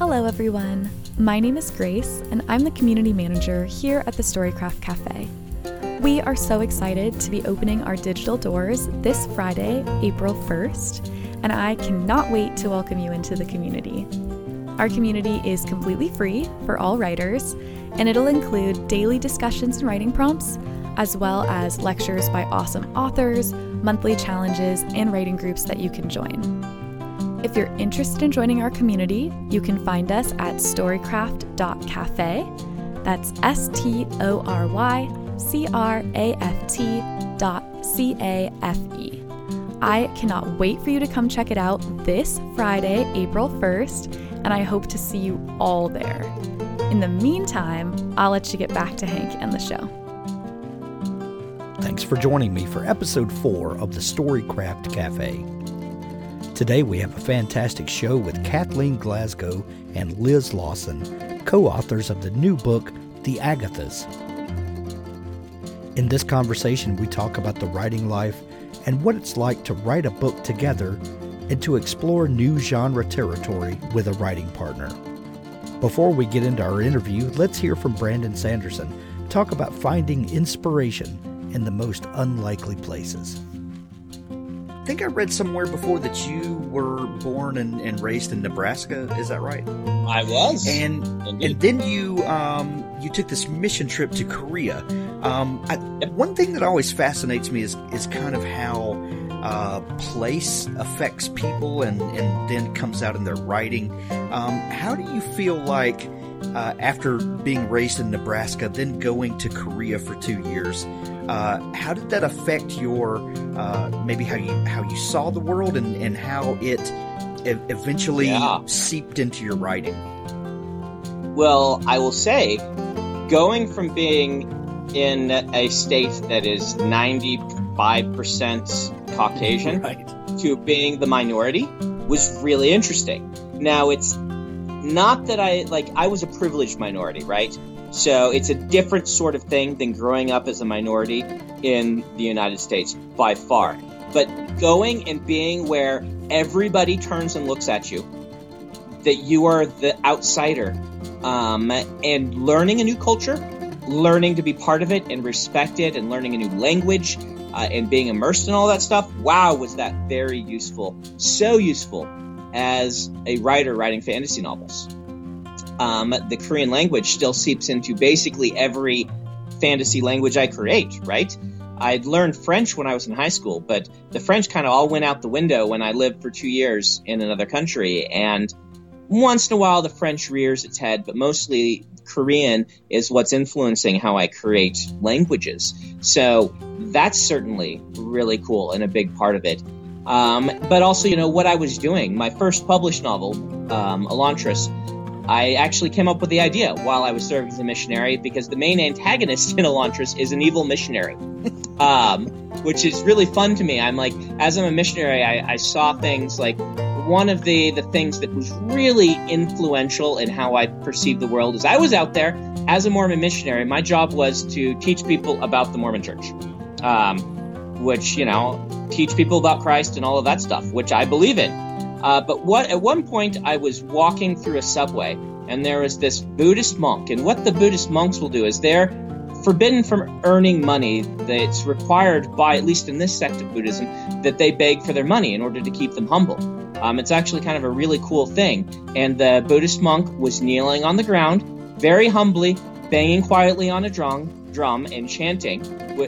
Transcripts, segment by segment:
Hello, everyone. My name is Grace, and I'm the community manager here at the Storycraft Cafe. We are so excited to be opening our digital doors this Friday, April 1st, and I cannot wait to welcome you into the community. Our community is completely free for all writers, and it'll include daily discussions and writing prompts, as well as lectures by awesome authors, monthly challenges, and writing groups that you can join. If you're interested in joining our community, you can find us at storycraft.cafe. That's S T O R Y C R A F T dot C A F E. I cannot wait for you to come check it out this Friday, April 1st, and I hope to see you all there. In the meantime, I'll let you get back to Hank and the show. Thanks for joining me for episode 4 of the Storycraft Cafe. Today we have a fantastic show with Kathleen Glasgow and Liz Lawson, co authors of the new book, The Agathas. In this conversation, we talk about the writing life and what it's like to write a book together and to explore new genre territory with a writing partner. Before we get into our interview, let's hear from Brandon Sanderson talk about finding inspiration in the most unlikely places. I think I read somewhere before that you were born and, and raised in Nebraska. Is that right? I was. And Indeed. and then you um, you took this mission trip to Korea. Um, I, one thing that always fascinates me is is kind of how uh, place affects people and and then comes out in their writing. Um, how do you feel like uh, after being raised in Nebraska, then going to Korea for two years? Uh, how did that affect your uh, maybe how you how you saw the world and, and how it eventually Yeah. seeped into your writing? Well, I will say, going from being in a state that is 95% Caucasian Right. to being the minority was really interesting. Now, it's not that I, like, I was a privileged minority, right? So it's a different sort of thing than growing up as a minority in the United States by far. But going and being where everybody turns and looks at you, that you are the outsider, um, and learning a new culture, learning to be part of it and respect it, and learning a new language, uh, and being immersed in all that stuff. Wow, was that very useful? So useful as a writer writing fantasy novels. Um, the Korean language still seeps into basically every fantasy language I create, right? I'd learned French when I was in high school, but the French kind of all went out the window when I lived for two years in another country. And once in a while, the French rears its head, but mostly Korean is what's influencing how I create languages. So that's certainly really cool and a big part of it. Um, but also, you know, what I was doing. My first published novel, um, Elantris, I actually came up with the idea while I was serving as a missionary because the main antagonist in Elantris is an evil missionary, um, which is really fun to me. I'm like, as I'm a missionary, I, I saw things like one of the the things that was really influential in how I perceived the world is I was out there as a Mormon missionary. My job was to teach people about the Mormon Church, um, which you know, teach people about Christ and all of that stuff, which I believe in. Uh, but what at one point I was walking through a subway and there was this Buddhist monk, and what the Buddhist monks will do is they're forbidden from earning money. It's required by at least in this sect of Buddhism that they beg for their money in order to keep them humble. Um, it's actually kind of a really cool thing. And the Buddhist monk was kneeling on the ground, very humbly, banging quietly on a drum, drum and chanting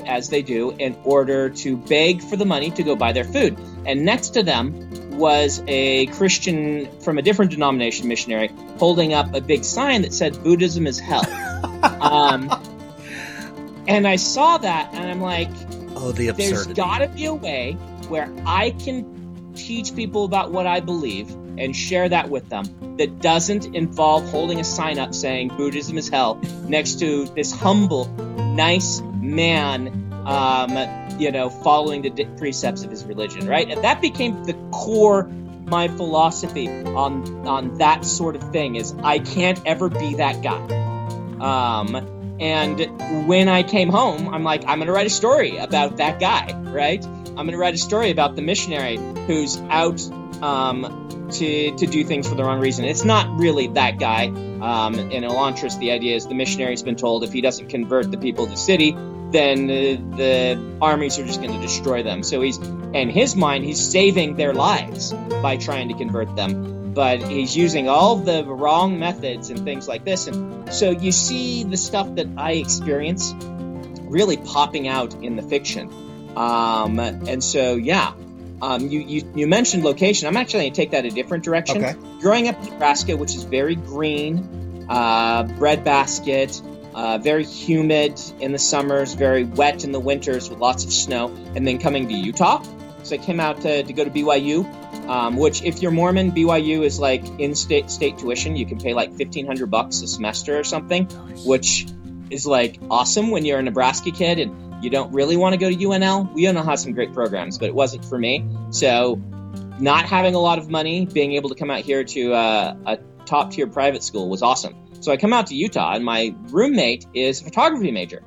as they do in order to beg for the money to go buy their food. And next to them was a Christian from a different denomination missionary holding up a big sign that said Buddhism is hell. um, and I saw that and I'm like, Oh, the absurdity. There's got to be a way where I can teach people about what I believe and share that with them that doesn't involve holding a sign up saying Buddhism is hell next to this humble, nice man, um, you know, following the precepts of his religion, right? And that became the core my philosophy on on that sort of thing is I can't ever be that guy. Um, and when I came home, I'm like, I'm to write a story about that guy, right? I'm to write a story about the missionary who's out um, to, to do things for the wrong reason. It's not really that guy. Um, in Elantris, the idea is the missionary's been told if he doesn't convert the people of the city, then the, the armies are just going to destroy them. So he's, in his mind, he's saving their lives by trying to convert them but he's using all the wrong methods and things like this. And so you see the stuff that I experience really popping out in the fiction. Um, and so, yeah, um, you, you, you mentioned location. I'm actually going to take that a different direction. Okay. Growing up in Nebraska, which is very green, uh, breadbasket, uh, very humid in the summers, very wet in the winters with lots of snow, and then coming to Utah. So I came out to, to go to BYU um, which if you're Mormon, BYU is like in-state state tuition. You can pay like fifteen hundred bucks a semester or something, which is like awesome when you're a Nebraska kid and you don't really want to go to UNL. We UNL has some great programs, but it wasn't for me. So, not having a lot of money, being able to come out here to uh, a top tier private school was awesome. So I come out to Utah, and my roommate is a photography major,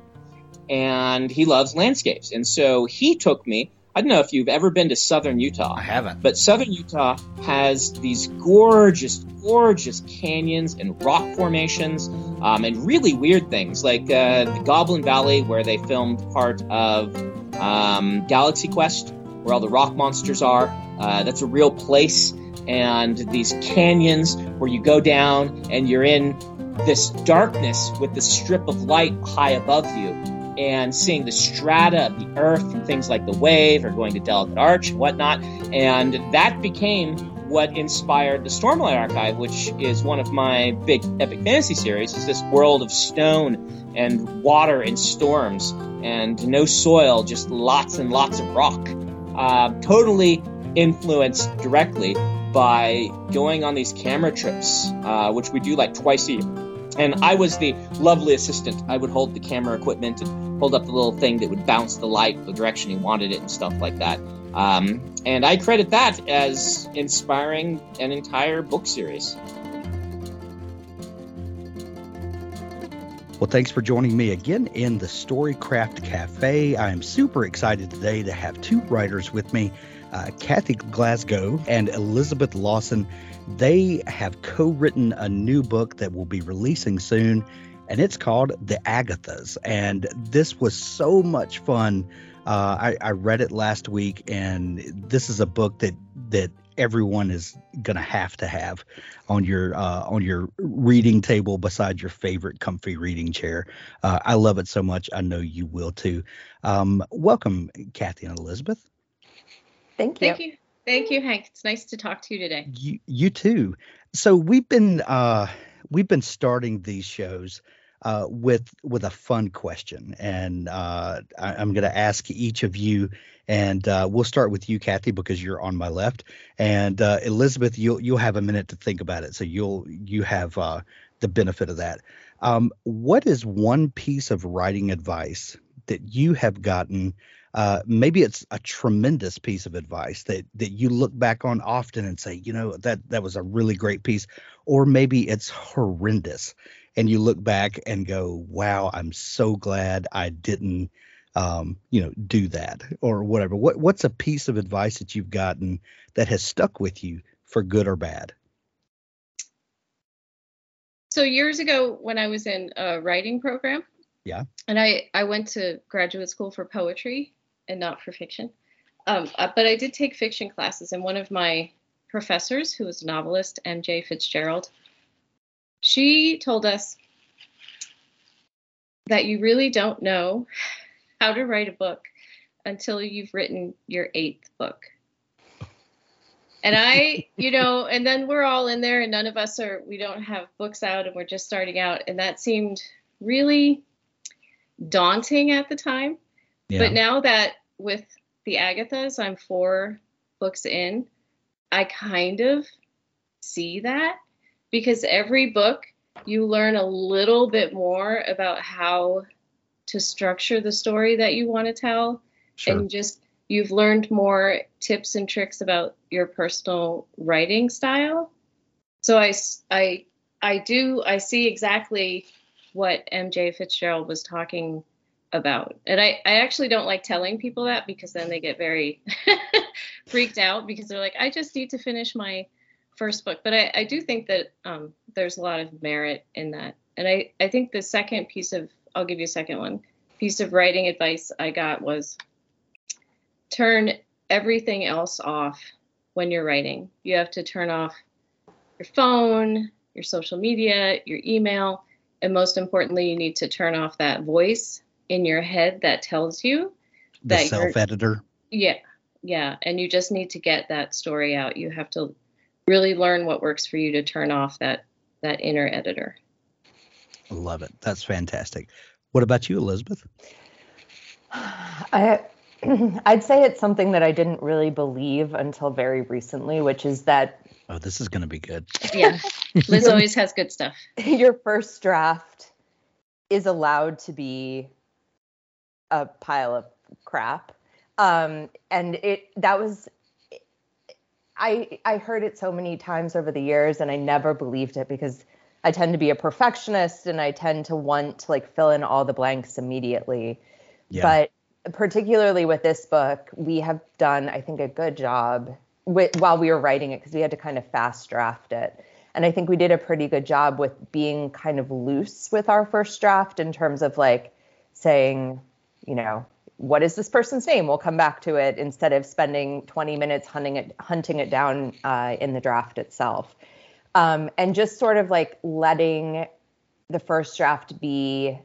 and he loves landscapes, and so he took me I don't know if you've ever been to southern Utah. I haven't. But southern Utah has these gorgeous, gorgeous canyons and rock formations um, and really weird things like uh, the Goblin Valley, where they filmed part of um, Galaxy Quest, where all the rock monsters are. Uh, that's a real place. And these canyons where you go down and you're in this darkness with this strip of light high above you and seeing the strata of the earth and things like the wave or going to Delicate Arch and whatnot. And that became what inspired the Stormlight Archive, which is one of my big epic fantasy series, is this world of stone and water and storms and no soil, just lots and lots of rock. Uh, totally influenced directly by going on these camera trips, uh, which we do like twice a year and I was the lovely assistant. I would hold the camera equipment and hold up the little thing that would bounce the light the direction he wanted it and stuff like that. Um, and I credit that as inspiring an entire book series. Well, thanks for joining me again in the Storycraft Cafe. I am super excited today to have two writers with me, uh, Kathy Glasgow and Elizabeth Lawson. They have co written a new book that will be releasing soon, and it's called The Agathas. And this was so much fun. Uh, I, I read it last week, and this is a book that that everyone is gonna have to have on your uh, on your reading table beside your favorite comfy reading chair. Uh, I love it so much. I know you will too. Um, welcome, Kathy and Elizabeth. Thank you. Thank you. Thank you, Hank. It's nice to talk to you today. You, you too. So we've been uh, we've been starting these shows uh, with with a fun question, and uh, I, am going to ask each of you, and uh, we'll start with you, Kathy, because you're on my left, and uh, Elizabeth, you'll you'll have a minute to think about it, so you'll you have uh, the benefit of that. Um, what is one piece of writing advice that you have gotten uh, maybe it's a tremendous piece of advice that that you look back on often and say, you know, that that was a really great piece, or maybe it's horrendous, and you look back and go, wow, I'm so glad I didn't, um, you know, do that or whatever. What what's a piece of advice that you've gotten that has stuck with you for good or bad? So years ago, when I was in a writing program, yeah, and I I went to graduate school for poetry, and not for fiction. Um, uh, but I did take fiction classes, and one of my professors, who was a novelist, M.J. Fitzgerald, she told us that you really don't know how to write a book until you've written your eighth book. And I, you know, and then we're all in there, and none of us are, we don't have books out, and we're just starting out. And that seemed really daunting at the time. Yeah. But now that with the Agathas, I'm four books in, I kind of see that because every book you learn a little bit more about how to structure the story that you want to tell Sure. and just you've learned more tips and tricks about your personal writing style so i i i do i see exactly what mj fitzgerald was talking about. And i i actually don't like telling people that because then they get very freaked out because they're like i just need to finish my first book. But i i do think that um there's a lot of merit in that. And i i think the second piece of i'll give you a second one piece of writing advice i got was turn everything else off when you're writing. You have to turn off your phone, your social media, your email, and most importantly, you need to turn off that voice in your head that tells you the that self editor. yeah, yeah, and you just need to get that story out. You have to really learn what works for you to turn off that that inner editor. Love it. That's fantastic. What about you, Elizabeth? I I'd say it's something that I didn't really believe until very recently, which is that Oh, this is going to be good. Yeah, Liz always has good stuff. your first draft is allowed to be a pile of crap. Um, and it that was I I heard it so many times over the years and I never believed it because I tend to be a perfectionist and I tend to want to like fill in all the blanks immediately. Yeah. But particularly with this book, we have done, I think, a good job with, while we were writing it because we had to kind of fast draft it. And I think we did a pretty good job with being kind of loose with our first draft in terms of like saying, you know, what is this person's name? We'll come back to it instead of spending 20 minutes hunting it, hunting it down uh, in the draft itself. Um, and just sort of like letting the first draft be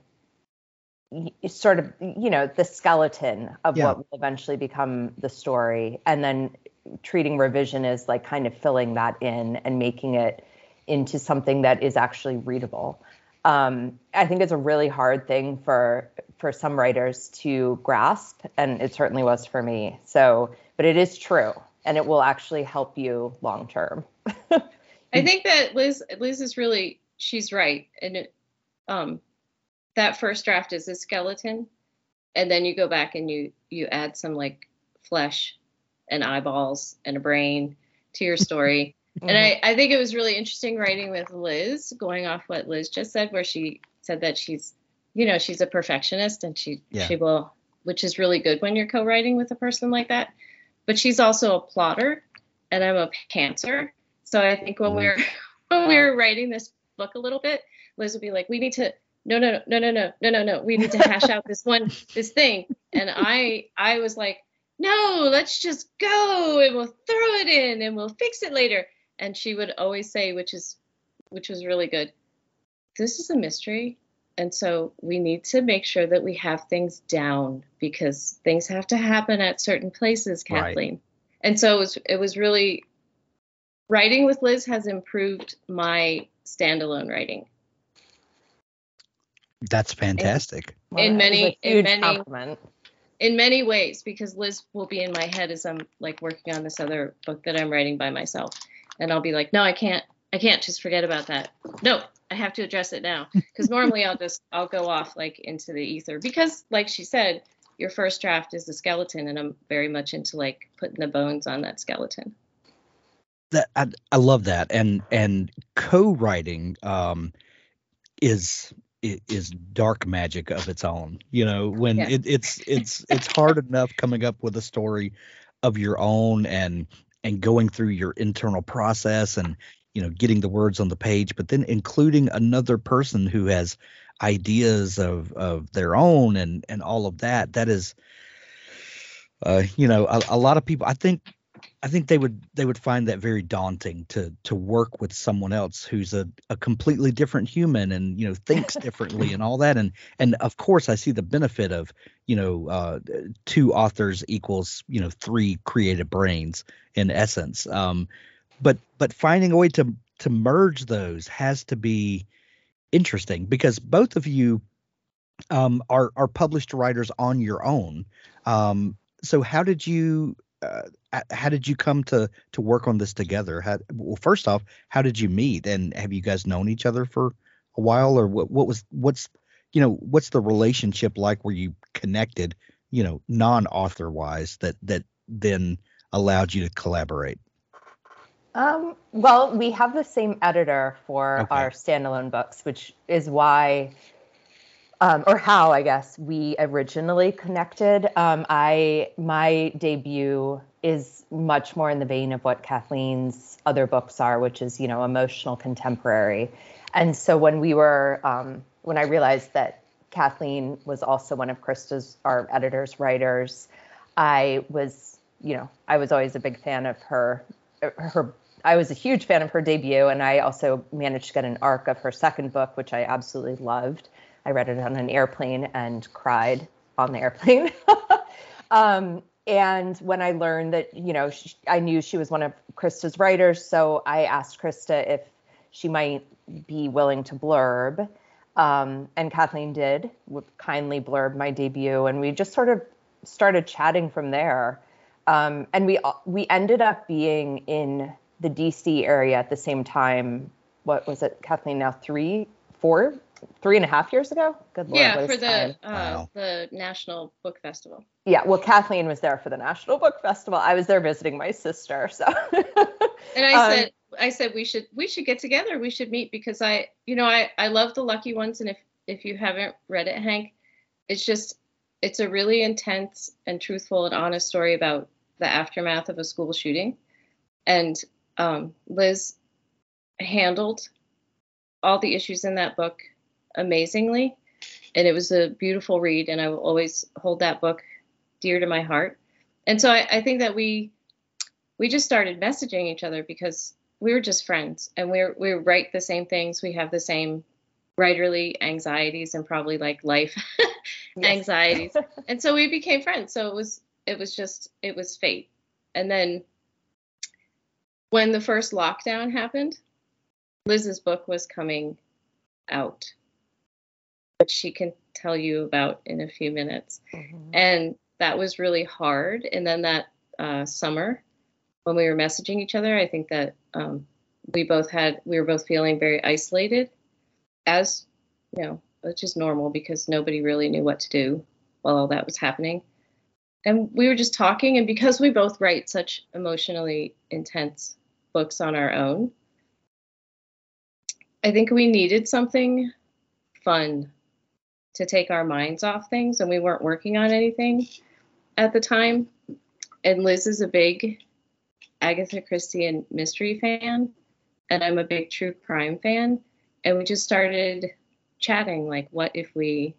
sort of you know the skeleton of Yeah. what will eventually become the story and then treating revision as like kind of filling that in and making it into something that is actually readable um, i think it's a really hard thing for for some writers to grasp and it certainly was for me so but it is true and it will actually help you long term I think that Liz Liz is really she's right, and it, um, that first draft is a skeleton, and then you go back and you you add some like flesh and eyeballs and a brain to your story. And I, mm-hmm. I think it was really interesting writing with Liz, going off what Liz just said, where she said that she's, you know, she's a perfectionist and she Yeah. she will, which is really good when you're co-writing with a person like that. But she's also a plotter, and I'm a pantser. So I think when we were when we were writing this book a little bit, Liz would be like, "We need to no no no no no no no no we need to hash out this one this thing," and I I was like, "No, let's just go and we'll throw it in and we'll fix it later." And she would always say, which is which was really good. This is a mystery. And so we need to make sure that we have things down because things have to happen at certain places, Right. Kathleen. And so it was it was really writing with Liz has improved my standalone writing. That's fantastic. in that is many- in many- compliment. in many ways because Liz will be in my head as I'm like working on this other book that I'm writing by myself and I'll be like no I can't I can't just forget about that no I have to address it now because normally I'll just I'll go off like into the ether because like she said your first draft is the skeleton and I'm very much into like putting the bones on that skeleton that I, I love that and and co-writing um is is dark magic of its own you know when Yeah. it, it's it's it's hard enough coming up with a story of your own and and going through your internal process and you know getting the words on the page but then including another person who has ideas of of their own and and all of that that is uh you know a, a lot of people i think I think they would they would find that very daunting to to work with someone else who's a, a completely different human and you know thinks differently and all that. And and of course I see the benefit of you know uh, two authors equals you know three creative brains in essence. Um, but but finding a way to to merge those has to be interesting because both of you um, are are published writers on your own. Um, so how did you uh, how did you come to to work on this together? How, well, first off, how did you meet, and have you guys known each other for a while, or what? What was what's you know what's the relationship like where you connected, you know, non-author wise that that then allowed you to collaborate? Um, well, we have the same editor for Okay. our standalone books, which is why, um, or how I guess we originally connected. Um, I my debut is much more in the vein of what Kathleen's other books are, which is you know emotional contemporary. And so when we were, um, when I realized that Kathleen was also one of Krista's our editors writers, I was you know I was always a big fan of her her I was a huge fan of her debut, and I also managed to get an arc of her second book, which I absolutely loved. I read it on an airplane and cried on the airplane. um, and when I learned that, you know, she, I knew she was one of Krista's writers, so I asked Krista if she might be willing to blurb. Um, and Kathleen did kindly blurb my debut, and we just sort of started chatting from there. Um, and we we ended up being in the DC area at the same time. What was it, Kathleen? Now three, four, three and a half years ago. Good lord, yeah, what for is the time? uh, Wow. the National Book Festival. yeah. Well, Kathleen was there for the National Book Festival. I was there visiting my sister. So. And I Um, said I said we should we should get together. We should meet because I you know I I love the Lucky Ones and if if you haven't read it, Hank, it's just it's a really intense and truthful and honest story about the aftermath of a school shooting, and um, Liz handled all the issues in that book amazingly, and it was a beautiful read, and I will always hold that book dear to my heart. And so I, I think that we we just started messaging each other because we were just friends and we're we write the same things. We have the same writerly anxieties and probably like life anxieties. and so we became friends. So it was it was just it was fate. And then when the first lockdown happened, Liz's book was coming out, which she can tell you about in a few minutes. Mhm. and that was really hard. And then that uh, summer when we were messaging each other i think that um, we both had we were both feeling very isolated as you know which is normal because nobody really knew what to do while all that was happening. And we were just talking and because we both write such emotionally intense books on our own i think we needed something fun to take our minds off things and we weren't working on anything at the time. And liz is a big agatha christie and mystery fan and i'm a big true crime fan. And we just started chatting like what if we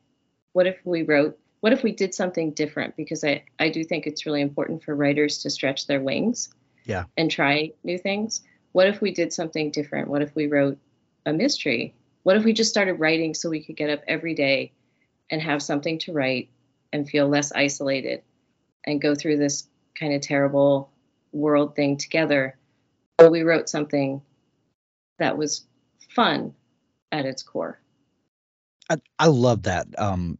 what if we wrote what if we did something different? Because i i do think it's really important for writers to stretch their wings Yeah. and try new things. What if we did something different? What if we wrote a mystery? What if we just started writing so we could get up every day and have something to write and feel less isolated and go through this kind of terrible world thing together but we wrote something that was fun at its core I, I love that. Um,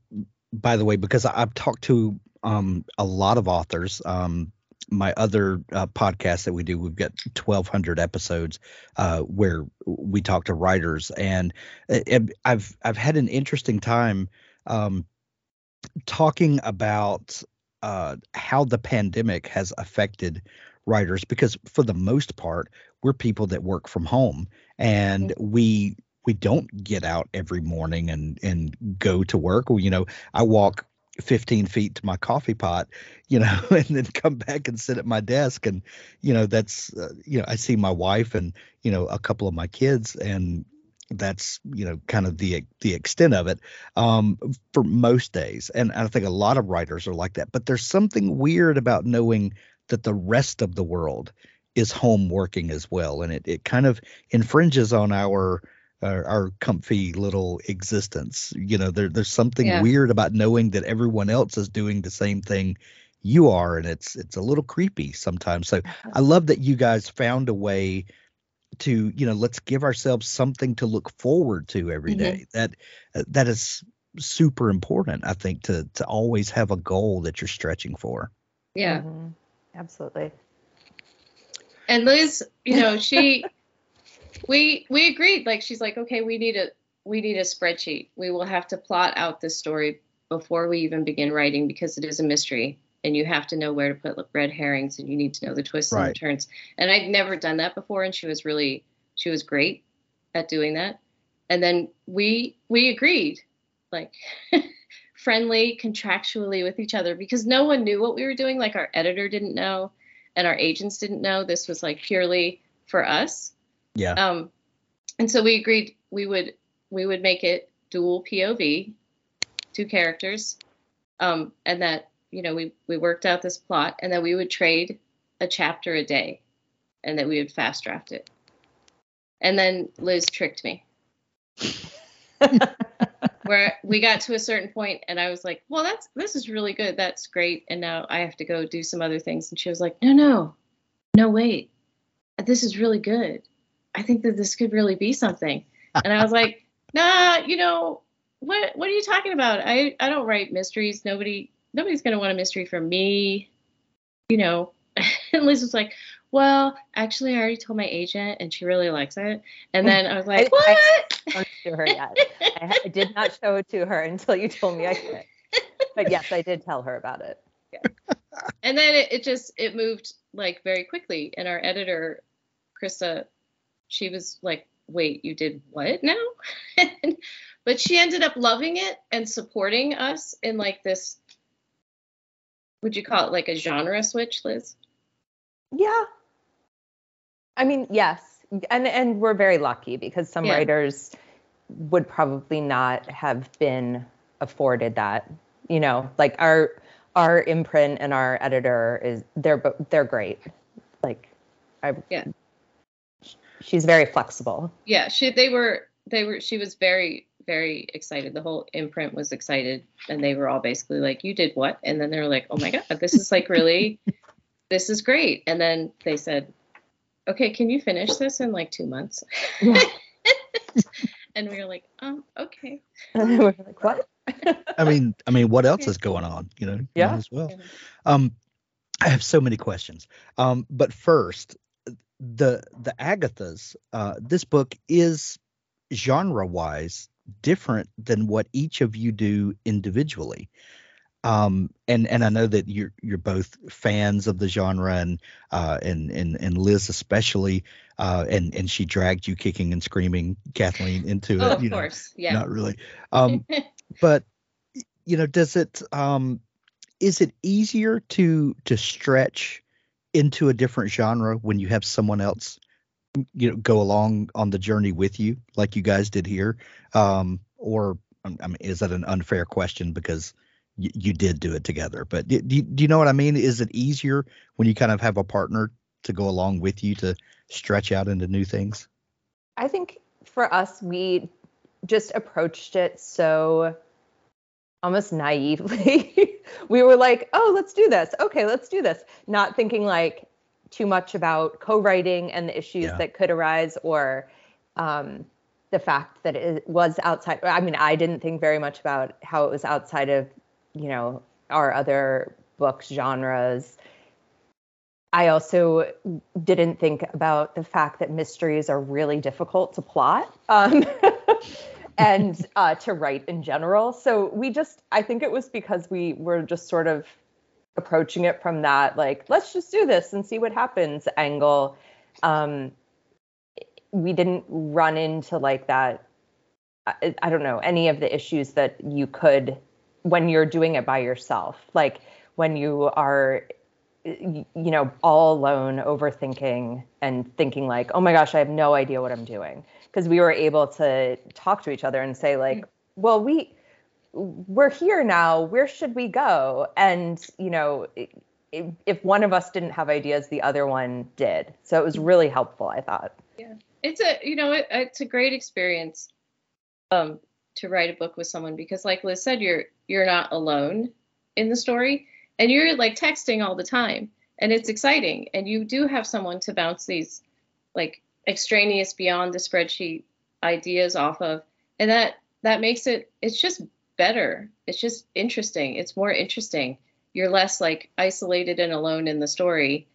by the way, because I- I've talked to um, a lot of authors. Um, my other uh, podcast that we do, we've got 1,200 episodes uh, where we talk to writers, and it- I've I've had an interesting time um, talking about uh, how the pandemic has affected writers because for the most part we're people that work from home and we we don't get out every morning and and go to work. Or you know i walk 15 feet to my coffee pot you know and then come back and sit at my desk and you know that's uh, you know i see my wife and you know a couple of my kids and that's you know kind of the the extent of it um for most days. And i think a lot of writers are like that. But there's something weird about knowing that the rest of the world is home working as well. And it, it kind of infringes on our our, our comfy little existence. You know there, there's something Yeah. weird about knowing that everyone else is doing the same thing you are. And it's it's a little creepy sometimes. So i love that you guys found a way to you know let's give ourselves something to look forward to every Mhm. day that uh, that is super important i think to to always have a goal that you're stretching for yeah Mhm. Absolutely. And Liz, you know, she we we agreed like she's like okay, we need a we need a spreadsheet. We will have to plot out this story before we even begin writing because it is a mystery and you have to know where to put red herrings and you need to know the twists and the turns. And I'd never done that before and she was really she was great at doing that. And then we we agreed like friendly contractually with each other because no one knew what we were doing like our editor didn't know and our agents didn't know this was like purely for us Yeah. um and so we agreed we would we would make it dual pov two characters um and that you know we we worked out this plot and that we would trade a chapter a day and that we would fast draft it and then liz tricked me where we got to a certain point and I was like, well, that's this is really good. That's great. And now I have to go do some other things. And she was like, no, no, no, wait. This is really good. I think that this could really be something. And I was like, nah, you know, what what are you talking about? I, I don't write mysteries. Nobody nobody's gonna want a mystery from me. You know. And Liz was like, well, actually I already told my agent and she really likes it. And then I was like, I- what? I- to her yet. I, I did not show it to her until you told me I could. But yes, I did tell her about it. and then it, it just it moved like very quickly and our editor krista she was like wait you did what now but she ended up loving it and supporting us in like this would you call it like a genre switch liz Yeah. I mean, yes. And and we're very lucky because some Yeah. writers would probably not have been afforded that. You know, like our our imprint and our editor is they're they're great. Like I Yeah. She's very flexible. yeah she they were they were she was very very excited the whole imprint was excited and they were all basically like you did what and then they were like oh my god this is like really this is great and then they said okay can you finish this in like two months and we were like um okay And we're like, what? I mean, I mean, what else is going on? You know, might Yeah. as well. Um, I have so many questions. Um, but first, the the Agathas. Uh, this book is genre wise different than what each of you do individually. Um, and and I know that you're you're both fans of the genre, and uh, and and and Liz especially, uh, and and she dragged you kicking and screaming, Kathleen, into oh it. of you know, course yeah not really. Um, but you know, does it um, is it easier to to stretch into a different genre when you have someone else you know go along on the journey with you like you guys did here um or um, i mean is that an unfair question because y- you did do it together but do, you know what i mean is it easier when you kind of have a partner to go along with you to stretch out into new things I think for us, we just approached it so almost naively. we were like, oh, let's do this. Okay, let's do this. Not thinking like too much about co writing and the issues Yeah. that could arise or um, the fact that it was outside. I mean, I didn't think very much about how it was outside of, you know, our other books, genres. I also didn't think about the fact that mysteries are really difficult to plot um, and uh, to write in general. So we just, I think it was because we were just sort of approaching it from that, like, let's just do this and see what happens angle. Um, we didn't run into like that. I, I don't know, any of the issues that you could when you're doing it by yourself. Like when you are you know, all alone, overthinking and thinking like, oh my gosh, I have no idea what I'm doing. Because we were able to talk to each other and say like, well, we we're here now. Where should we go? And you know, if, one of us didn't have ideas, the other one did. So it was really helpful. I thought. Yeah. It's a you know it, it's a great experience um to write a book with someone because like liz said you're you're not alone in the story and you're like texting all the time and it's exciting and you do have someone to bounce these like extraneous beyond the spreadsheet ideas off of and that that makes it it's just better. It's just interesting. It's more interesting. You're less like isolated and alone in the story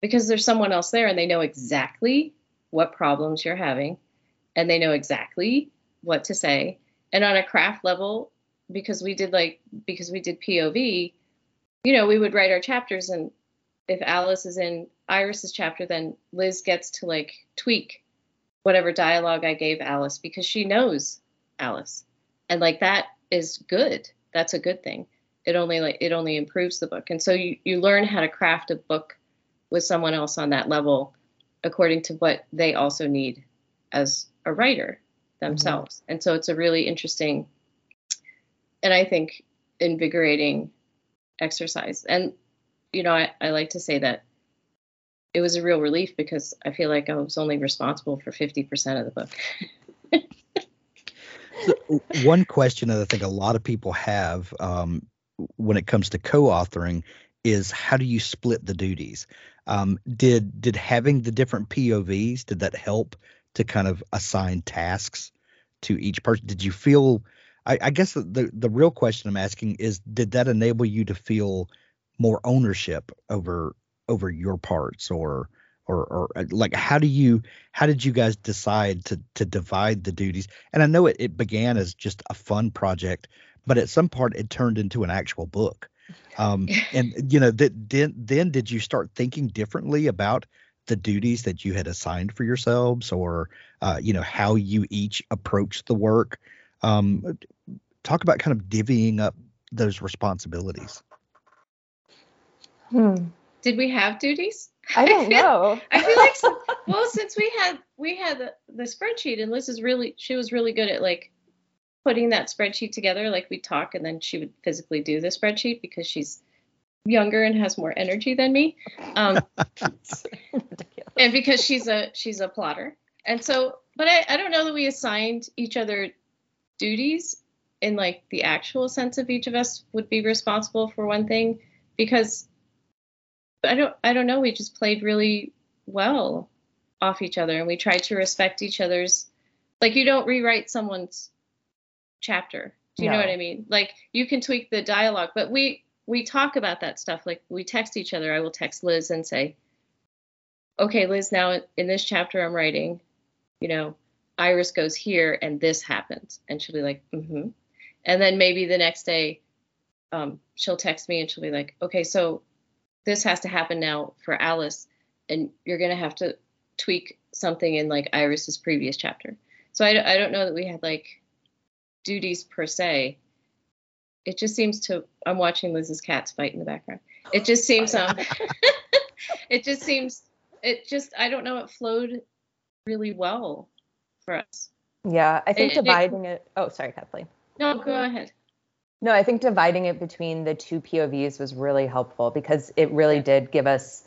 because there's someone else there and they know exactly what problems you're having and they know exactly what to say. And on a craft level because we did like because we did pov you know we would write our chapters and if alice is in iris's chapter then liz gets to like tweak whatever dialogue i gave alice because she knows alice. And like that is good. That's a good thing. It only like it only improves the book. And so you you learn how to craft a book with someone else on that level according to what they also need as a writer themselves. Mm-hmm. and so it's a really interesting and i think invigorating exercise. And you know I, I like to say that it was a real relief because i feel like i was only responsible for 50% of the book so one question that i think a lot of people have um, when it comes to co-authoring is how do you split the duties? Um, did did having the different povs did that help to kind of assign tasks to each person did you feel I, I guess the the real question i'm asking is did that enable you to feel more ownership over over your parts or or, or uh, like how do you how did you guys decide to to divide the duties and i know it, it began as just a fun project but at some part it turned into an actual book. Um, and you know that then then did you start thinking differently about the duties that you had assigned for yourselves, or uh, you know how you each approached the work? Um, talk about kind of divvying up those responsibilities. Hmm. Did we have duties? I don't know. I feel like well, since we had we had the, the spreadsheet, and Liz is really she was really good at like putting that spreadsheet together. Like we talk, and then she would physically do the spreadsheet because she's younger and has more energy than me. Um, and because she's a she's a plotter. And so, but I, I don't know that we assigned each other duties in like the actual sense of each of us would be responsible for one thing because I don't I don't know we just played really well off each other and we tried to respect each other's like you don't rewrite someone's chapter. Do you no. know what I mean? Like you can tweak the dialogue, but we we talk about that stuff. Like we text each other. I will text Liz and say, "Okay, Liz, now in this chapter I'm writing, you know, Iris goes here and this happens," and she'll be like, "Mm-hmm," and then maybe the next day, um, she'll text me and she'll be like, "Okay, so this has to happen now for Alice, and you're gonna have to tweak something in like Iris's previous chapter." So I, I don't know that we had like duties per se. It just seems to. I'm watching Liz's cats fight in the background. It just seems um. it just seems. It just. I don't know. It flowed really well for us. Yeah, I think dividing it, it. Oh, sorry, Kathleen. No, go ahead. No, I think dividing it between the two POVs was really helpful because it really did give us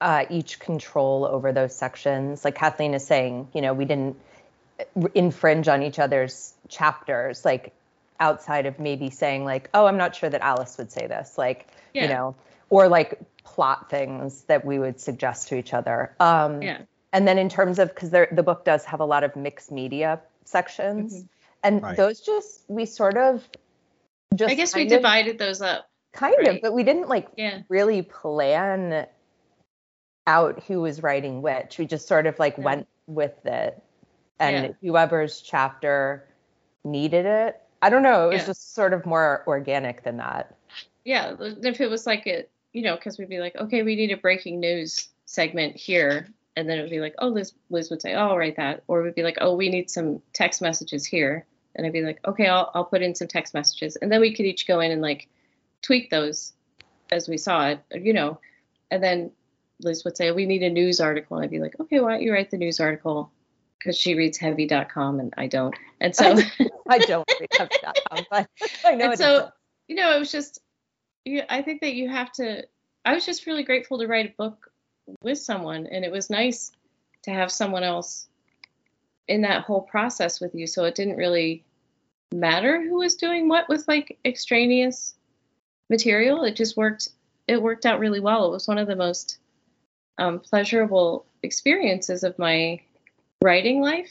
uh, each control over those sections. Like Kathleen is saying, you know, we didn't infringe on each other's chapters like outside of maybe saying like oh i'm not sure that alice would say this like yeah. you know or like plot things that we would suggest to each other um yeah. and then in terms of because the book does have a lot of mixed media sections mm-hmm. and right. those just we sort of just i guess we divided those up kind right? of but we didn't like yeah. really plan out who was writing which we just sort of like yeah. went with it and yeah. whoever's chapter needed it. I don't know. It was just sort of more organic than that. Yeah, if it was like a, you know, because we'd be like, okay, we need a breaking news segment here, and then it would be like, oh, Liz, Liz would say, oh, I'll write that, or we'd be like, oh, we need some text messages here, and I'd be like, okay, I'll I'll put in some text messages, and then we could each go in and like tweak those as we saw it, you know, and then Liz would say, we need a news article, and I'd be like, okay, why don't you write the news article? because she reads heavy.com and I don't. And so I don't read heavy.com, but I know. And so, you know, it was just, you, I think that you have to, I was just really grateful to write a book with someone. And it was nice to have someone else in that whole process with you. So it didn't really matter who was doing what with like extraneous material. It just worked, it worked out really well. It was one of the most um, pleasurable experiences of my writing life.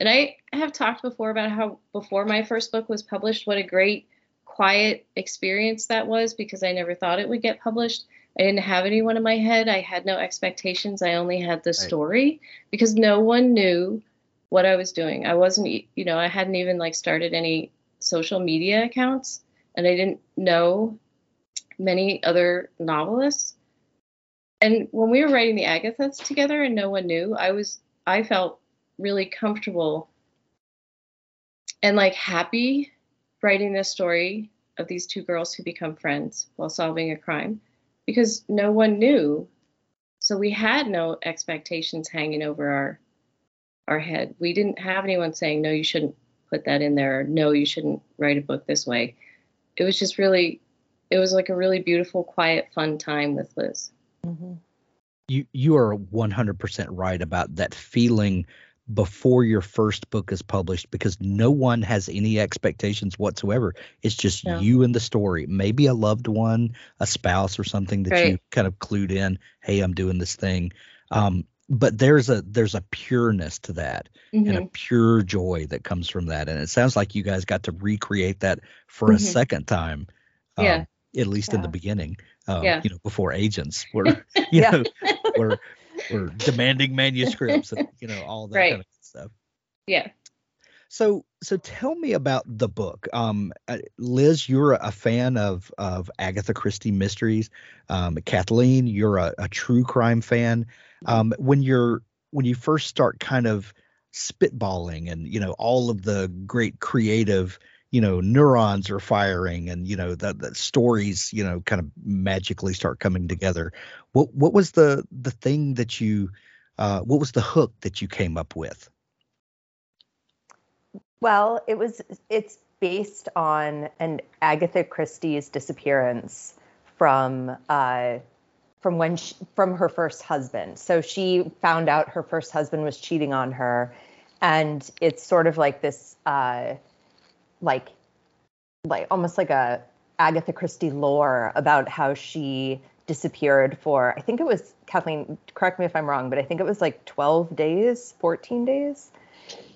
And I have talked before about how before my first book was published, what a great quiet experience that was because I never thought it would get published. I didn't have anyone in my head. I had no expectations. I only had the story because no one knew what I was doing. I wasn't, you know, I hadn't even like started any social media accounts and I didn't know many other novelists. And when we were writing the Agathas together and no one knew, I was, I felt really comfortable and like happy writing this story of these two girls who become friends while solving a crime because no one knew. So we had no expectations hanging over our our head. We didn't have anyone saying, no, you shouldn't put that in there. No, you shouldn't write a book this way. It was just really, it was like a really beautiful, quiet, fun time with Liz. Mm-hmm. You you are 100% right about that feeling before your first book is published because no one has any expectations whatsoever. It's just no. you and the story, maybe a loved one, a spouse or something that right. you kind of clued in, hey, I'm doing this thing. Um, but there's a there's a pureness to that mm-hmm. and a mm-hmm. pure joy that comes from that. And it sounds like you guys got to recreate that for mm-hmm. a second time. Um, yeah. At least yeah. in the beginning. Um, yeah. you know, before agents were you yeah. know were we're demanding manuscripts and you know all that right. kind of stuff. Yeah. So so tell me about the book. Um, uh, Liz, you're a fan of of Agatha Christie mysteries. Um, Kathleen, you're a, a true crime fan. Um, when you're when you first start kind of spitballing and you know all of the great creative you know neurons are firing and you know the, the stories you know kind of magically start coming together what what was the the thing that you uh, what was the hook that you came up with? Well it was it's based on an agatha christie's disappearance from uh, from when she, from her first husband. So she found out her first husband was cheating on her and it's sort of like this uh, like like almost like a Agatha Christie lore about how she disappeared for I think it was Kathleen correct me if I'm wrong but I think it was like 12 days 14 days?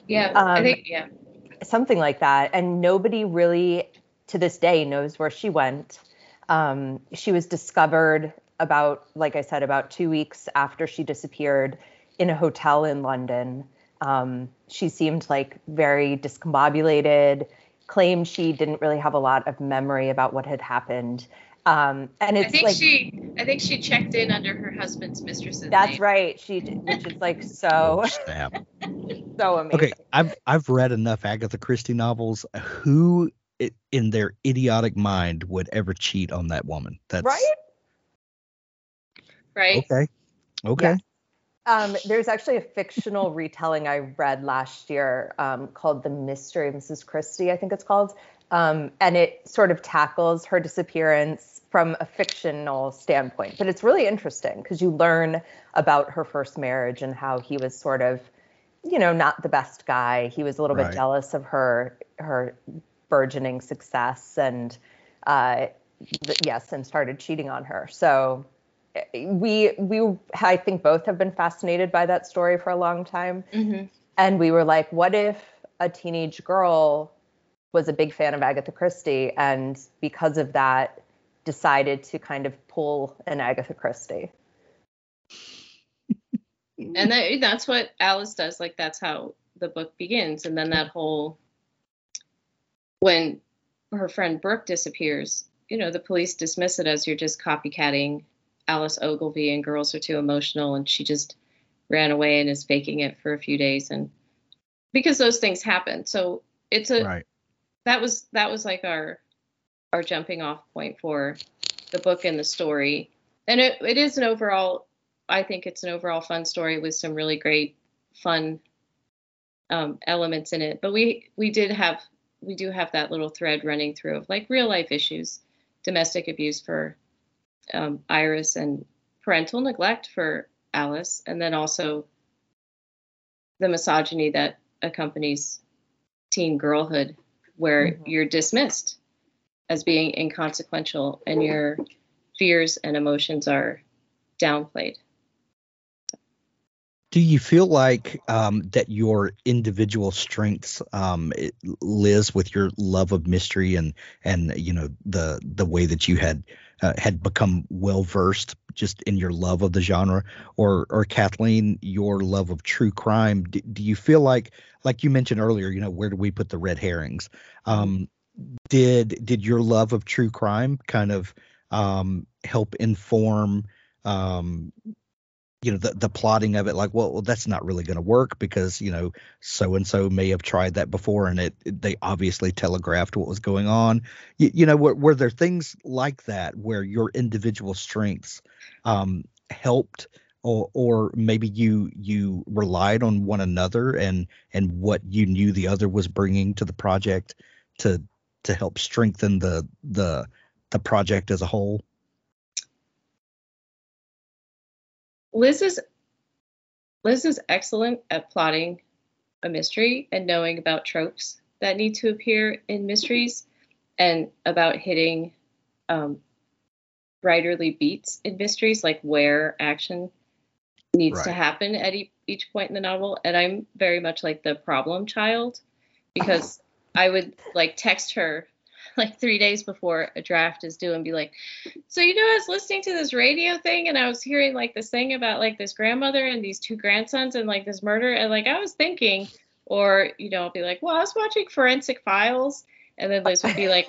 Yeah um, I think yeah. Something like that. And nobody really to this day knows where she went. Um, she was discovered about like I said about 2 weeks after she disappeared in a hotel in London um, she seemed like very discombobulated claimed she didn't really have a lot of memory about what had happened. Um, and it's I think like she, I think she checked in under her husband's mistress's That's name. right. She, which is like so, so amazing. Okay, I've I've read enough Agatha Christie novels. Who in their idiotic mind would ever cheat on that woman? That's right. Right. Okay. Okay. Yeah. Um, there's actually a fictional retelling I read last year um, called The Mystery of Mrs. Christie, I think it's called. Um, and it sort of tackles her disappearance from a fictional standpoint. But it's really interesting because you learn about her first marriage and how he was sort of, you know, not the best guy. He was a little right. bit jealous of her her burgeoning success and uh, yes, and started cheating on her. So we we I think both have been fascinated by that story for a long time. Mm-hmm. And we were like, what if a teenage girl was a big fan of Agatha Christie and because of that decided to kind of pull an Agatha Christie. and that, that's what Alice does. Like that's how the book begins. And then that whole when her friend Brooke disappears, you know, the police dismiss it as you're just copycatting Alice Ogilvie and Girls Are Too Emotional, and she just ran away and is faking it for a few days, and because those things happen. So it's a right. that was that was like our our jumping off point for the book and the story, and it, it is an overall. I think it's an overall fun story with some really great fun um, elements in it. But we we did have we do have that little thread running through of like real life issues, domestic abuse for um, Iris and parental neglect for Alice, and then also the misogyny that accompanies teen girlhood, where mm-hmm. you're dismissed as being inconsequential and your fears and emotions are downplayed. do you feel like um, that your individual strengths, um, Liz, with your love of mystery and and you know the the way that you had uh, had become well versed just in your love of the genre, or or Kathleen, your love of true crime, do, do you feel like like you mentioned earlier, you know, where do we put the red herrings? Um, did did your love of true crime kind of um, help inform um, you know the, the plotting of it like well, well that's not really going to work because you know so and so may have tried that before and it, it, they obviously telegraphed what was going on. You, you know were, were there things like that where your individual strengths um, helped or or maybe you you relied on one another and and what you knew the other was bringing to the project to to help strengthen the the the project as a whole Liz is Liz is excellent at plotting a mystery and knowing about tropes that need to appear in mysteries and about hitting um, writerly beats in mysteries, like where action needs right. to happen at e- each point in the novel. And I'm very much like the problem child because I would like text her like three days before a draft is due and be like, so you know, I was listening to this radio thing and I was hearing like this thing about like this grandmother and these two grandsons and like this murder and like I was thinking, or you know, I'll be like, well, I was watching Forensic Files, and then Liz would be like,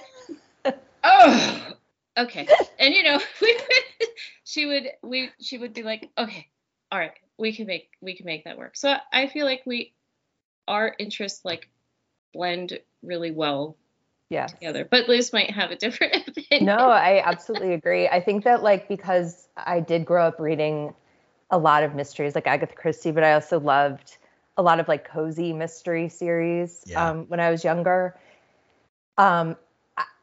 oh, okay, and you know, we would, she would we she would be like, okay, all right, we can make we can make that work. So I feel like we our interests like blend really well yeah. together but liz might have a different opinion. No i absolutely agree. I think that like because i did grow up reading a lot of mysteries like agatha christie but i also loved a lot of like cozy mystery series yeah. um, when i was younger. Um,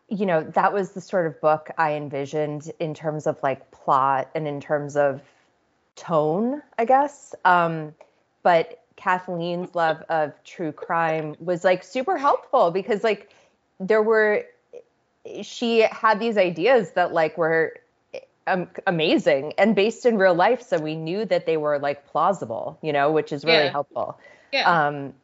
you know that was the sort of book i envisioned in terms of like plot and in terms of tone i guess. Um, but kathleen's love of true crime was like super helpful because like there were she had these ideas that like were um, amazing and based in real life so we knew that they were like plausible you know which is really yeah. helpful. Yeah. Um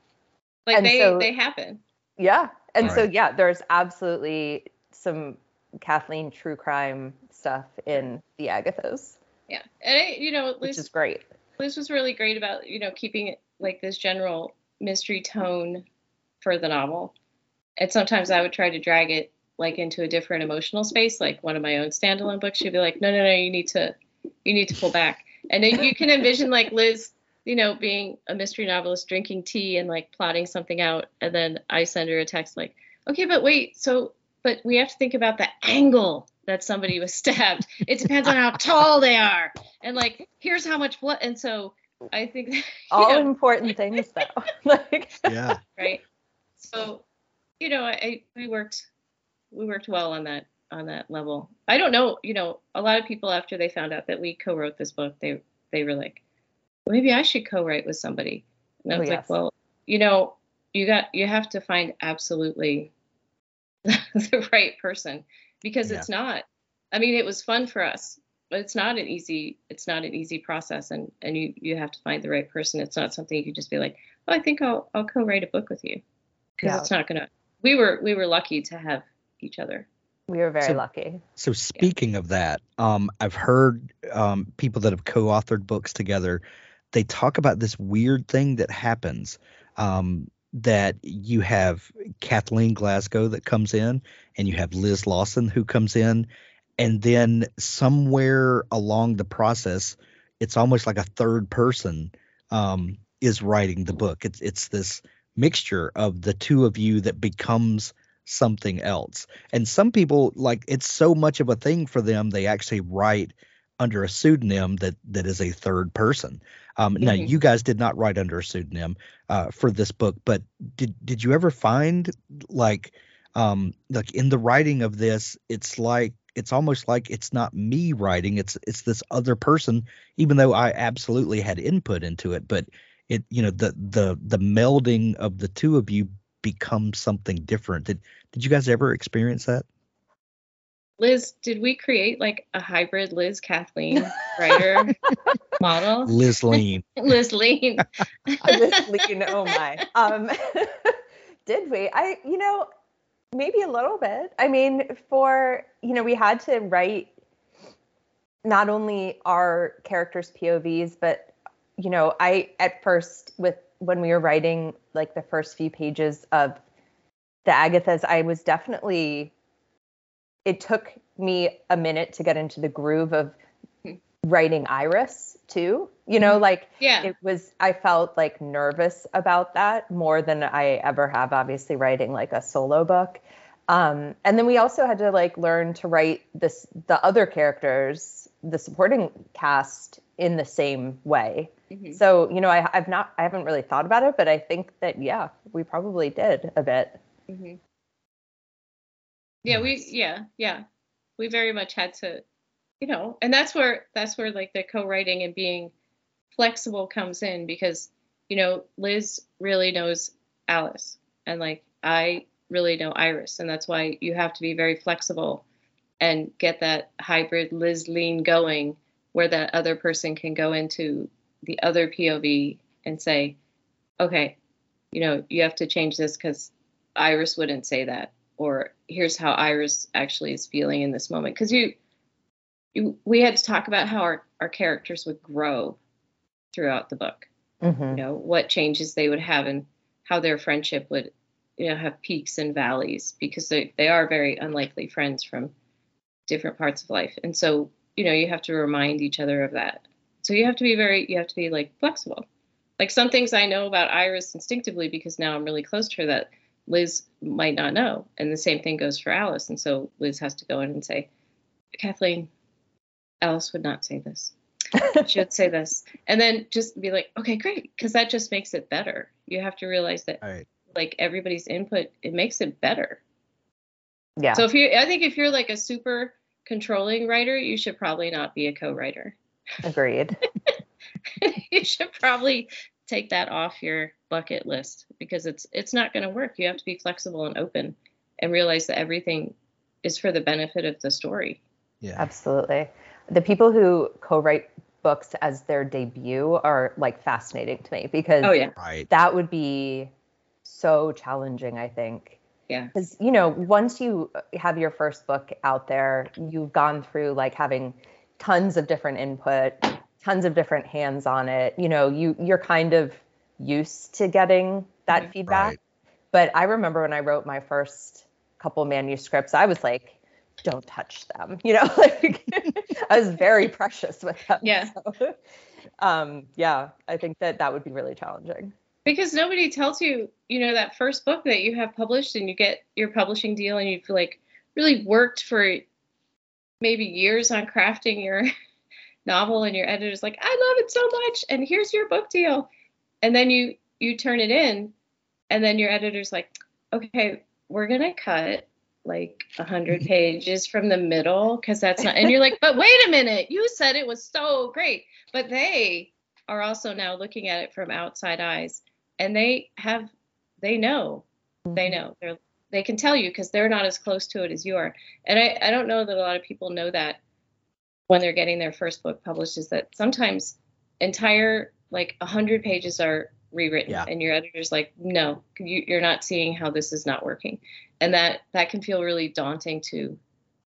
like they so, they happen. Yeah. And All so right. yeah there's absolutely some kathleen true crime stuff in the agathas yeah. And I, you know Liz, which is great. Liz was really great about you know keeping it like this general mystery tone for the novel and sometimes I would try to drag it like into a different emotional space, like one of my own standalone books. She'd be like, no, no, no, you need to, you need to pull back. And then you can envision like Liz, you know, being a mystery novelist, drinking tea and like plotting something out. And then I send her a text like, okay, but wait, so, but we have to think about the angle that somebody was stabbed. It depends on how tall they are. And like, here's how much blood. And so I think all know, important things though. like, yeah. Right. So you know, I, we worked we worked well on that on that level. I don't know, you know, a lot of people after they found out that we co-wrote this book, they they were like, well, maybe I should co-write with somebody. And I oh, was oh, yes. like, well, you know, you got you have to find absolutely the right person because yeah. it's not. I mean, it was fun for us, but it's not an easy it's not an easy process and and you you have to find the right person. It's not something you can just be like, "Oh, I think I'll I'll co-write a book with you." Because yeah. it's not going to we were we were lucky to have each other. We were very so, lucky. So speaking yeah. of that, um, I've heard um, people that have co-authored books together. They talk about this weird thing that happens. Um, that you have Kathleen Glasgow that comes in, and you have Liz Lawson who comes in, and then somewhere along the process, it's almost like a third person um, is writing the book. It's it's this mixture of the two of you that becomes something else. And some people like it's so much of a thing for them they actually write under a pseudonym that that is a third person. Um, mm-hmm. Now you guys did not write under a pseudonym uh, for this book, but did did you ever find like um, like in the writing of this, it's like it's almost like it's not me writing it's it's this other person even though i absolutely had input into it but it you know the the the melding of the two of you becomes something different did did you guys ever experience that Liz, did we create like a hybrid Liz Kathleen writer model? Liz Lean. Liz Lean. Liz Lean, oh my. Um, did we? I, you know, maybe a little bit. I mean, for, you know, we had to write not only our characters' POVs, but, you know, I, at first, with when we were writing like the first few pages of the Agathas, I was definitely it took me a minute to get into the groove of writing Iris too. You know, like Yeah. it was I felt like nervous about that more than I ever have obviously writing like a solo book. Um, and then we also had to like learn to write this the other characters, the supporting cast in the same way. Mhm. So, you know, I, I've not, I haven't really thought about it, but I think that, yeah, we probably did a bit. hmm Yeah, we yeah, yeah. We very much had to, you know, and that's where that's where like the co-writing and being flexible comes in because, you know, Liz really knows Alice and like I really know Iris and that's why you have to be very flexible and get that hybrid Liz lean going where that other person can go into the other POV and say, okay, you know, you have to change this because Iris wouldn't say that, or here's how Iris actually is feeling in this moment. Because you, you, we had to talk about how our, our characters would grow throughout the book. Mm-hmm. You know, what changes they would have and how their friendship would, you know, have peaks and valleys because they, they are very unlikely friends from different parts of life. And so, you know, you have to remind each other of that. So you have to be very, you have to be like flexible. Like some things I know about Iris instinctively because now I'm really close to her that Liz might not know. And the same thing goes for Alice. And so Liz has to go in and say, Kathleen, Alice would not say this. She would say this. And then just be like, okay, great. Because that just makes it better. You have to realize that Right. like everybody's input, it makes it better. Yeah. So if you I think if you're like a super controlling writer, you should probably not be a co-writer. Agreed. you should probably take that off your bucket list because it's it's not going to work. You have to be flexible and open and realize that everything is for the benefit of the story. Yeah. Absolutely. The people who co-write books as their debut are like fascinating to me because Oh yeah. Right. that would be so challenging, I think. Yeah. Because, you know, once you have your first book out there, you've gone through like having tons of different input, tons of different hands on it. You know, you you're kind of used to getting that Mhm. feedback. Right. But I remember when I wrote my first couple manuscripts, I was like, don't touch them. You know, like I was very precious with them. Yeah. So, um, yeah, I think that that would be really challenging. Because nobody tells you, you know, that first book that you have published and you get your publishing deal and you've like really worked for maybe years on crafting your novel and your editor's like, I love it so much and here's your book deal. And then you you turn it in and then your editor's like, okay, we're gonna cut like a hundred pages from the middle because that's not and you're like, but wait a minute, you said it was so great. But they are also now looking at it from outside eyes and they have they know they mm-hmm. know they're they can tell you because they're not as close to it as you are and I, I don't know that a lot of people know that when they're getting their first book published is that sometimes entire like 100 pages are rewritten Yeah. and your editor's like no you, you're not seeing how this is not working and that that can feel really daunting to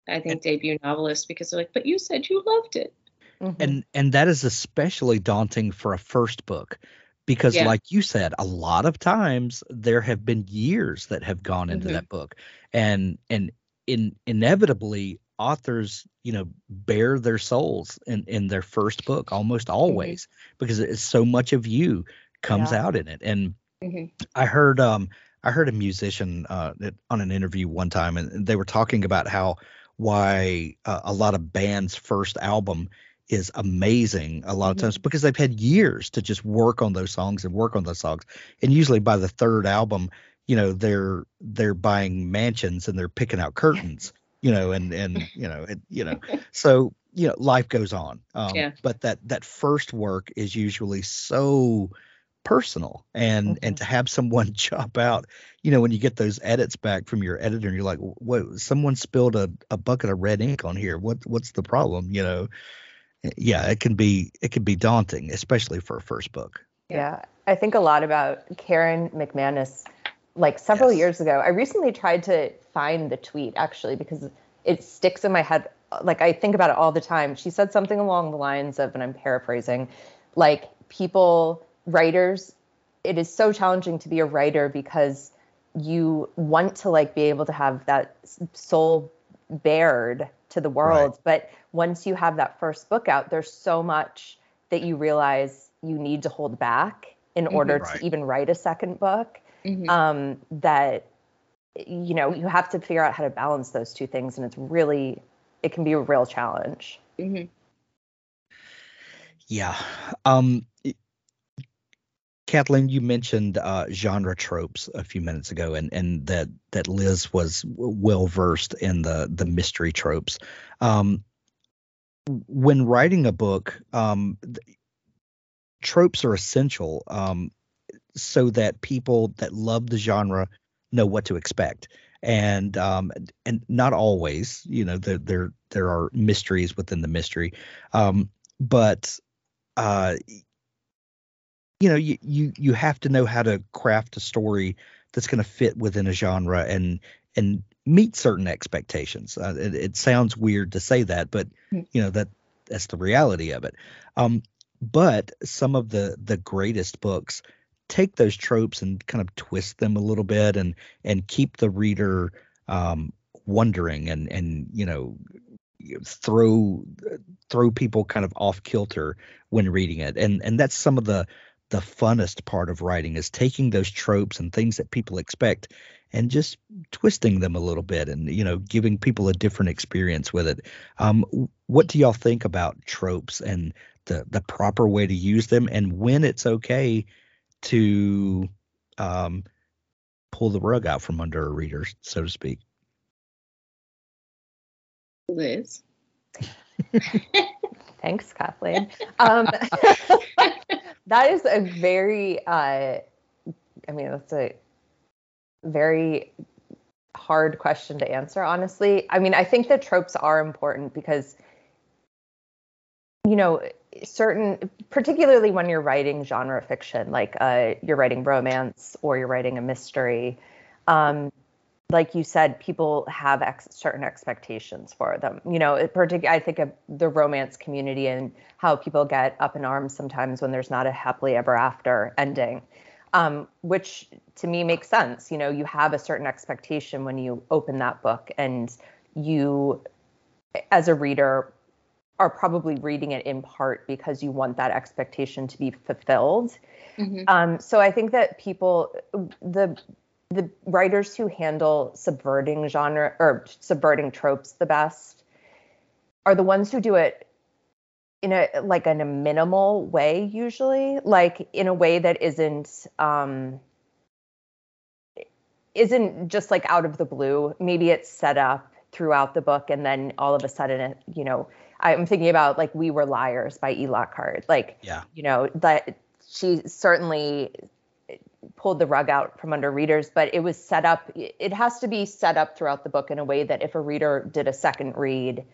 i think debut novelists because they're like but you said you loved it Mhm. and and that is especially daunting for a first book because Yeah. like you said a lot of times there have been years that have gone into Mhm. that book and and in inevitably authors you know bare their souls in in their first book almost always because it's so much of you comes Yeah. out in it and Mhm. I heard um I heard a musician uh on an interview one time and they were talking about how why uh, a lot of bands first album is amazing a lot of times because they've had years to just work on those songs and work on those songs. And usually by the third album you know they're they're buying mansions and they're picking out curtains you know and and you know it, you know so you know life goes on. Um Yeah. but that that first work is usually so personal and mm-hmm. and to have someone chop out you know when you get those edits back from your editor and you're like what someone spilled a, a bucket of red ink on here. What what's the problem? You know yeah it can be it can be daunting especially for a first book. Yeah i think a lot about karen mcmanus like several yes. years ago. I recently tried to find the tweet actually because it sticks in my head like i think about it all the time. She said something along the lines of and i'm paraphrasing like people writers it is so challenging to be a writer because you want to like be able to have that soul bared to the world right. but once you have that first book out there's so much that you realize you need to hold back in mm-hmm, order right. to even write a second book mm-hmm. um, that you know you have to figure out how to balance those two things and it's really it can be a real challenge mm-hmm. yeah um Kathleen, you mentioned uh, genre tropes a few minutes ago, and and that that Liz was well versed in the the mystery tropes. Um, when writing a book, um, tropes are essential um, so that people that love the genre know what to expect. And um, and not always, you know, there there there are mysteries within the mystery, um, but uh, you know you you you have to know how to craft a story that's going to fit within a genre and and meet certain expectations. Uh, it, it, sounds weird to say that, but hmm. you know that that's the reality of it. Um, but some of the the greatest books take those tropes and kind of twist them a little bit and and keep the reader um, wondering and and you know throw throw people kind of off kilter when reading it and and that's some of the the funnest part of writing is taking those tropes and things that people expect and just twisting them a little bit and you know giving people a different experience with it. Um, what do y'all think about tropes and the the proper way to use them and when it's okay to um, pull the rug out from under a reader so to speak? Liz? Thanks kathleen. Um, that is a very uh i mean that's a very hard question to answer honestly. I mean i think the tropes are important because you know certain particularly when you're writing genre fiction like uh, you're writing romance or you're writing a mystery um, like you said, people have ex- certain expectations for them. You know, partic- I think of the romance community and how people get up in arms sometimes when there's not a happily ever after ending, um, which to me makes sense. You know, you have a certain expectation when you open that book, and you, as a reader, are probably reading it in part because you want that expectation to be fulfilled. Mm-hmm. Um, so I think that people, the the writers who handle subverting genre or subverting tropes the best are the ones who do it in a like in a minimal way usually like in a way that isn't um isn't just like out of the blue. Maybe it's set up throughout the book and then all of a sudden it, you know i'm thinking about like we were liars by e lockhart like yeah. you know that she certainly pulled the rug out from under readers, but it was set up. It has to be set up throughout the book in a way that if a reader did a second read,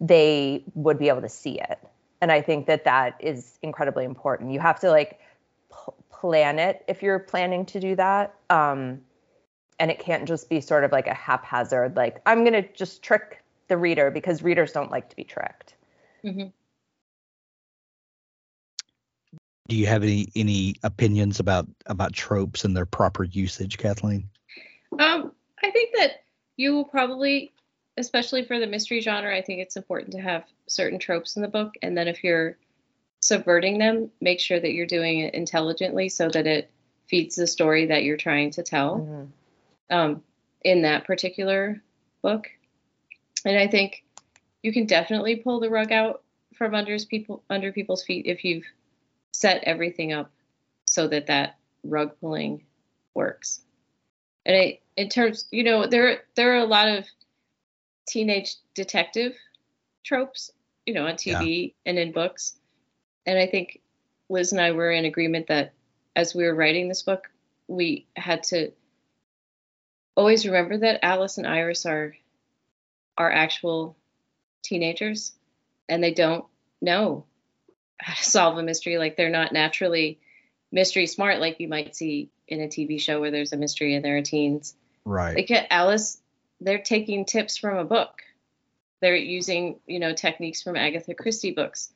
they would be able to see it. And I think that that is incredibly important. You have to like p- plan it if you're planning to do that. Um, and it can't just be sort of like a haphazard, like, I'm going to just trick the reader because readers don't like to be tricked. Mm-hmm. Do you have any any opinions about about tropes and their proper usage kathleen? Um i think that you will probably especially for the mystery genre i think it's important to have certain tropes in the book. And then if you're subverting them make sure that you're doing it intelligently so that it feeds the story that you're trying to tell mm-hmm. um, in that particular book. And i think you can definitely pull the rug out from under people under people's feet if you've set everything up so that that rug pulling works. And it, in terms, you know, there there are a lot of teenage detective tropes, you know, on TV yeah. and in books. And I think Liz and I were in agreement that as we were writing this book, we had to always remember that Alice and Iris are are actual teenagers and they don't know solve a mystery like they're not naturally mystery smart like you might see in a TV show where there's a mystery and there are teens. Right. Like at Alice, they're taking tips from a book. They're using, you know, techniques from Agatha Christie books.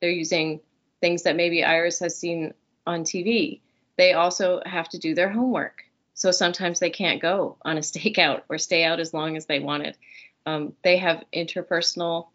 They're using things that maybe Iris has seen on TV. They also have to do their homework. So sometimes they can't go on a stakeout or stay out as long as they wanted. Um, they have interpersonal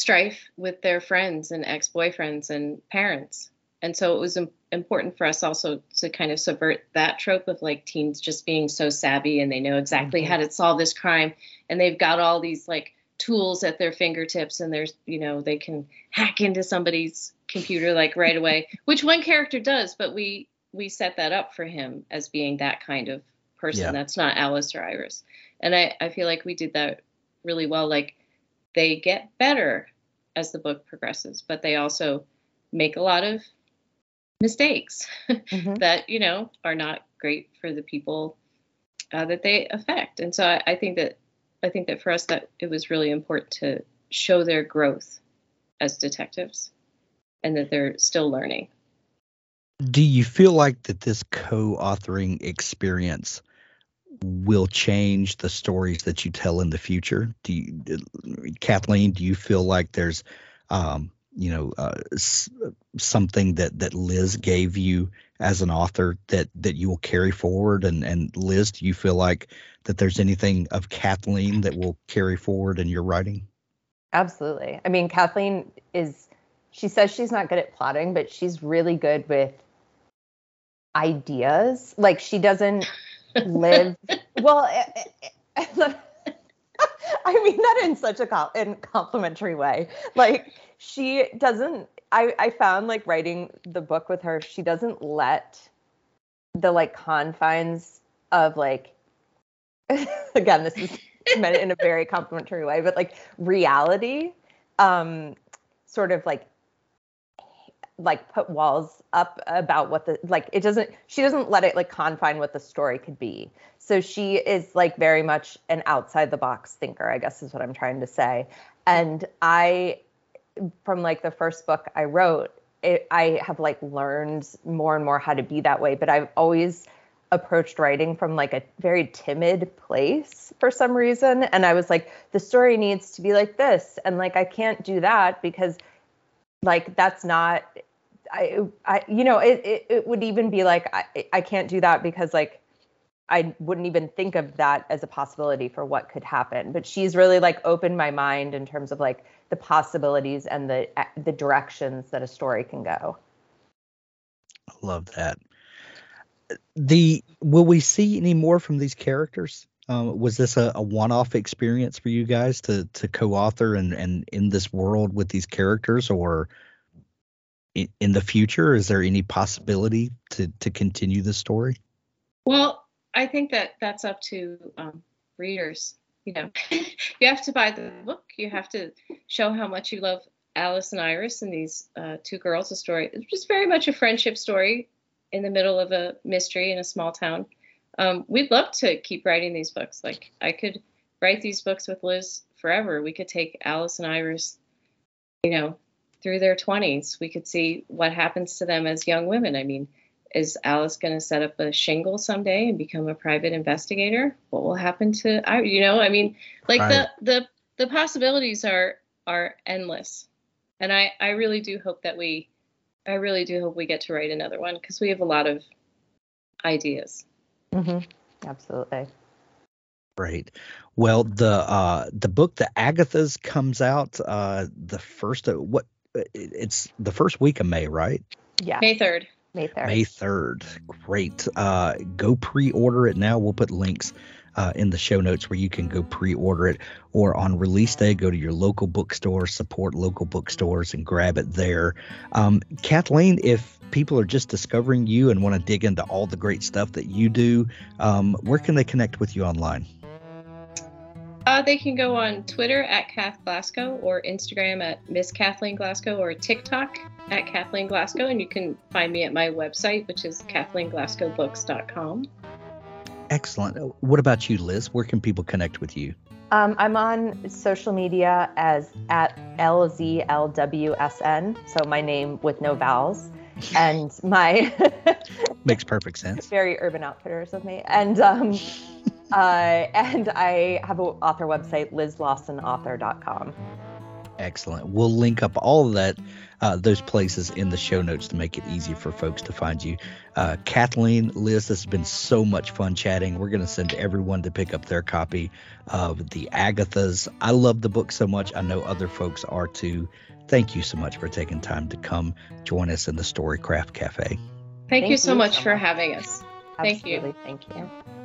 strife with their friends and ex-boyfriends and parents and so it was Im- important for us also to kind of subvert that trope of like teens just being so savvy and they know exactly Mhm. how to solve this crime and they've got all these like tools at their fingertips and there's you know they can hack into somebody's computer like right away which one character does but we we set that up for him as being that kind of person Yeah. that's not alice or iris and i i feel like we did that really well like they get better as the book progresses but they also make a lot of mistakes Mhm. that you know are not great for the people uh, that they affect and so I, I think that i think that for us that it was really important to show their growth as detectives and that they're still learning Do you feel like that this co-authoring experience will change the stories that you tell in the future? Do you, Kathleen? Do you feel like there's, um, you know, uh, something that that Liz gave you as an author that that you will carry forward? And and Liz, do you feel like that there's anything of Kathleen that will carry forward in your writing? Absolutely. I mean, Kathleen is, she says she's not good at plotting, but she's really good with ideas. Like, she doesn't live, well, eh, eh, eh, I mean that in such a in complimentary way. Like, she doesn't, I, I found like writing the book with her, she doesn't let the like confines of like, again, this is meant in a very complimentary way, but like reality, um, sort of like like put walls up about what the like it doesn't she doesn't let it like confine what the story could be. So she is like very much an outside the box thinker i guess is what i'm trying to say. And i from like the first book i wrote it, i have like learned more and more how to be that way. But i've always approached writing from like a very timid place for some reason. And i was like the story needs to be like this. And like i can't do that because like that's not I, you know it, it, it would even be like I, I can't do that because like I wouldn't even think of that as a possibility for what could happen but she's really like opened my mind in terms of like the possibilities and the the directions that a story can go I love that. The will we see any more from these characters? Um, was this a, a one-off experience for you guys to to co-author and and in this world with these characters, or in, the future, is there any possibility to to continue the story? Well, I think that that's up to um, readers. You know, you have to buy the book. You have to show how much you love Alice and Iris and these uh, two girls. A story. It's just very much a friendship story in the middle of a mystery in a small town. Um, we'd love to keep writing these books. Like I could write these books with Liz forever. We could take Alice and Iris, you know, through their 20s. We could see what happens to them as young women. I mean, is Alice going to set up a shingle someday and become a private investigator? What will happen to I? You know, I mean, like Right. the the the possibilities are are endless, and I I really do hope that we, I really do hope we get to write another one because we have a lot of ideas. mm-hmm. absolutely Great. Well, the uh the book, the Agathas, comes out uh the first of what? It- It's the first week of May, right? yeah May third. may 3rd May 3rd. Great. Uh, go pre order it now. We'll put links uh, in the show notes where you can go pre order it. Or on release day, go to your local bookstore, support local bookstores, and grab it there. Um, Kathleen, if people are just discovering you and want to dig into all the great stuff that you do, um, where can they connect with you online? Uh, they can go on Twitter at Kath Glasgow or Instagram at Miss Kathleen Glasgow or TikTok at Kathleen Glasgow. And you can find me at my website, which is KathleenGlasgowBooks.com. Excellent. What about you, Liz? Where can people connect with you? Um, I'm on social media as at LZLWSN, so my name with no vowels. And my makes perfect sense. Very urban outfitters of me. And um, uh, and I have an author website, lizlawsonauthor.com. Excellent. We'll link up all of that, uh, those places in the show notes to make it easy for folks to find you. Uh, Kathleen, Liz, this has been so much fun chatting. We're going to send everyone to pick up their copy of the Agathas. I love the book so much. I know other folks are too. Thank you so much for taking time to come join us in the Storycraft Cafe. Thank, Thank you so you much so for much. having us. Absolutely. Thank you. Thank you.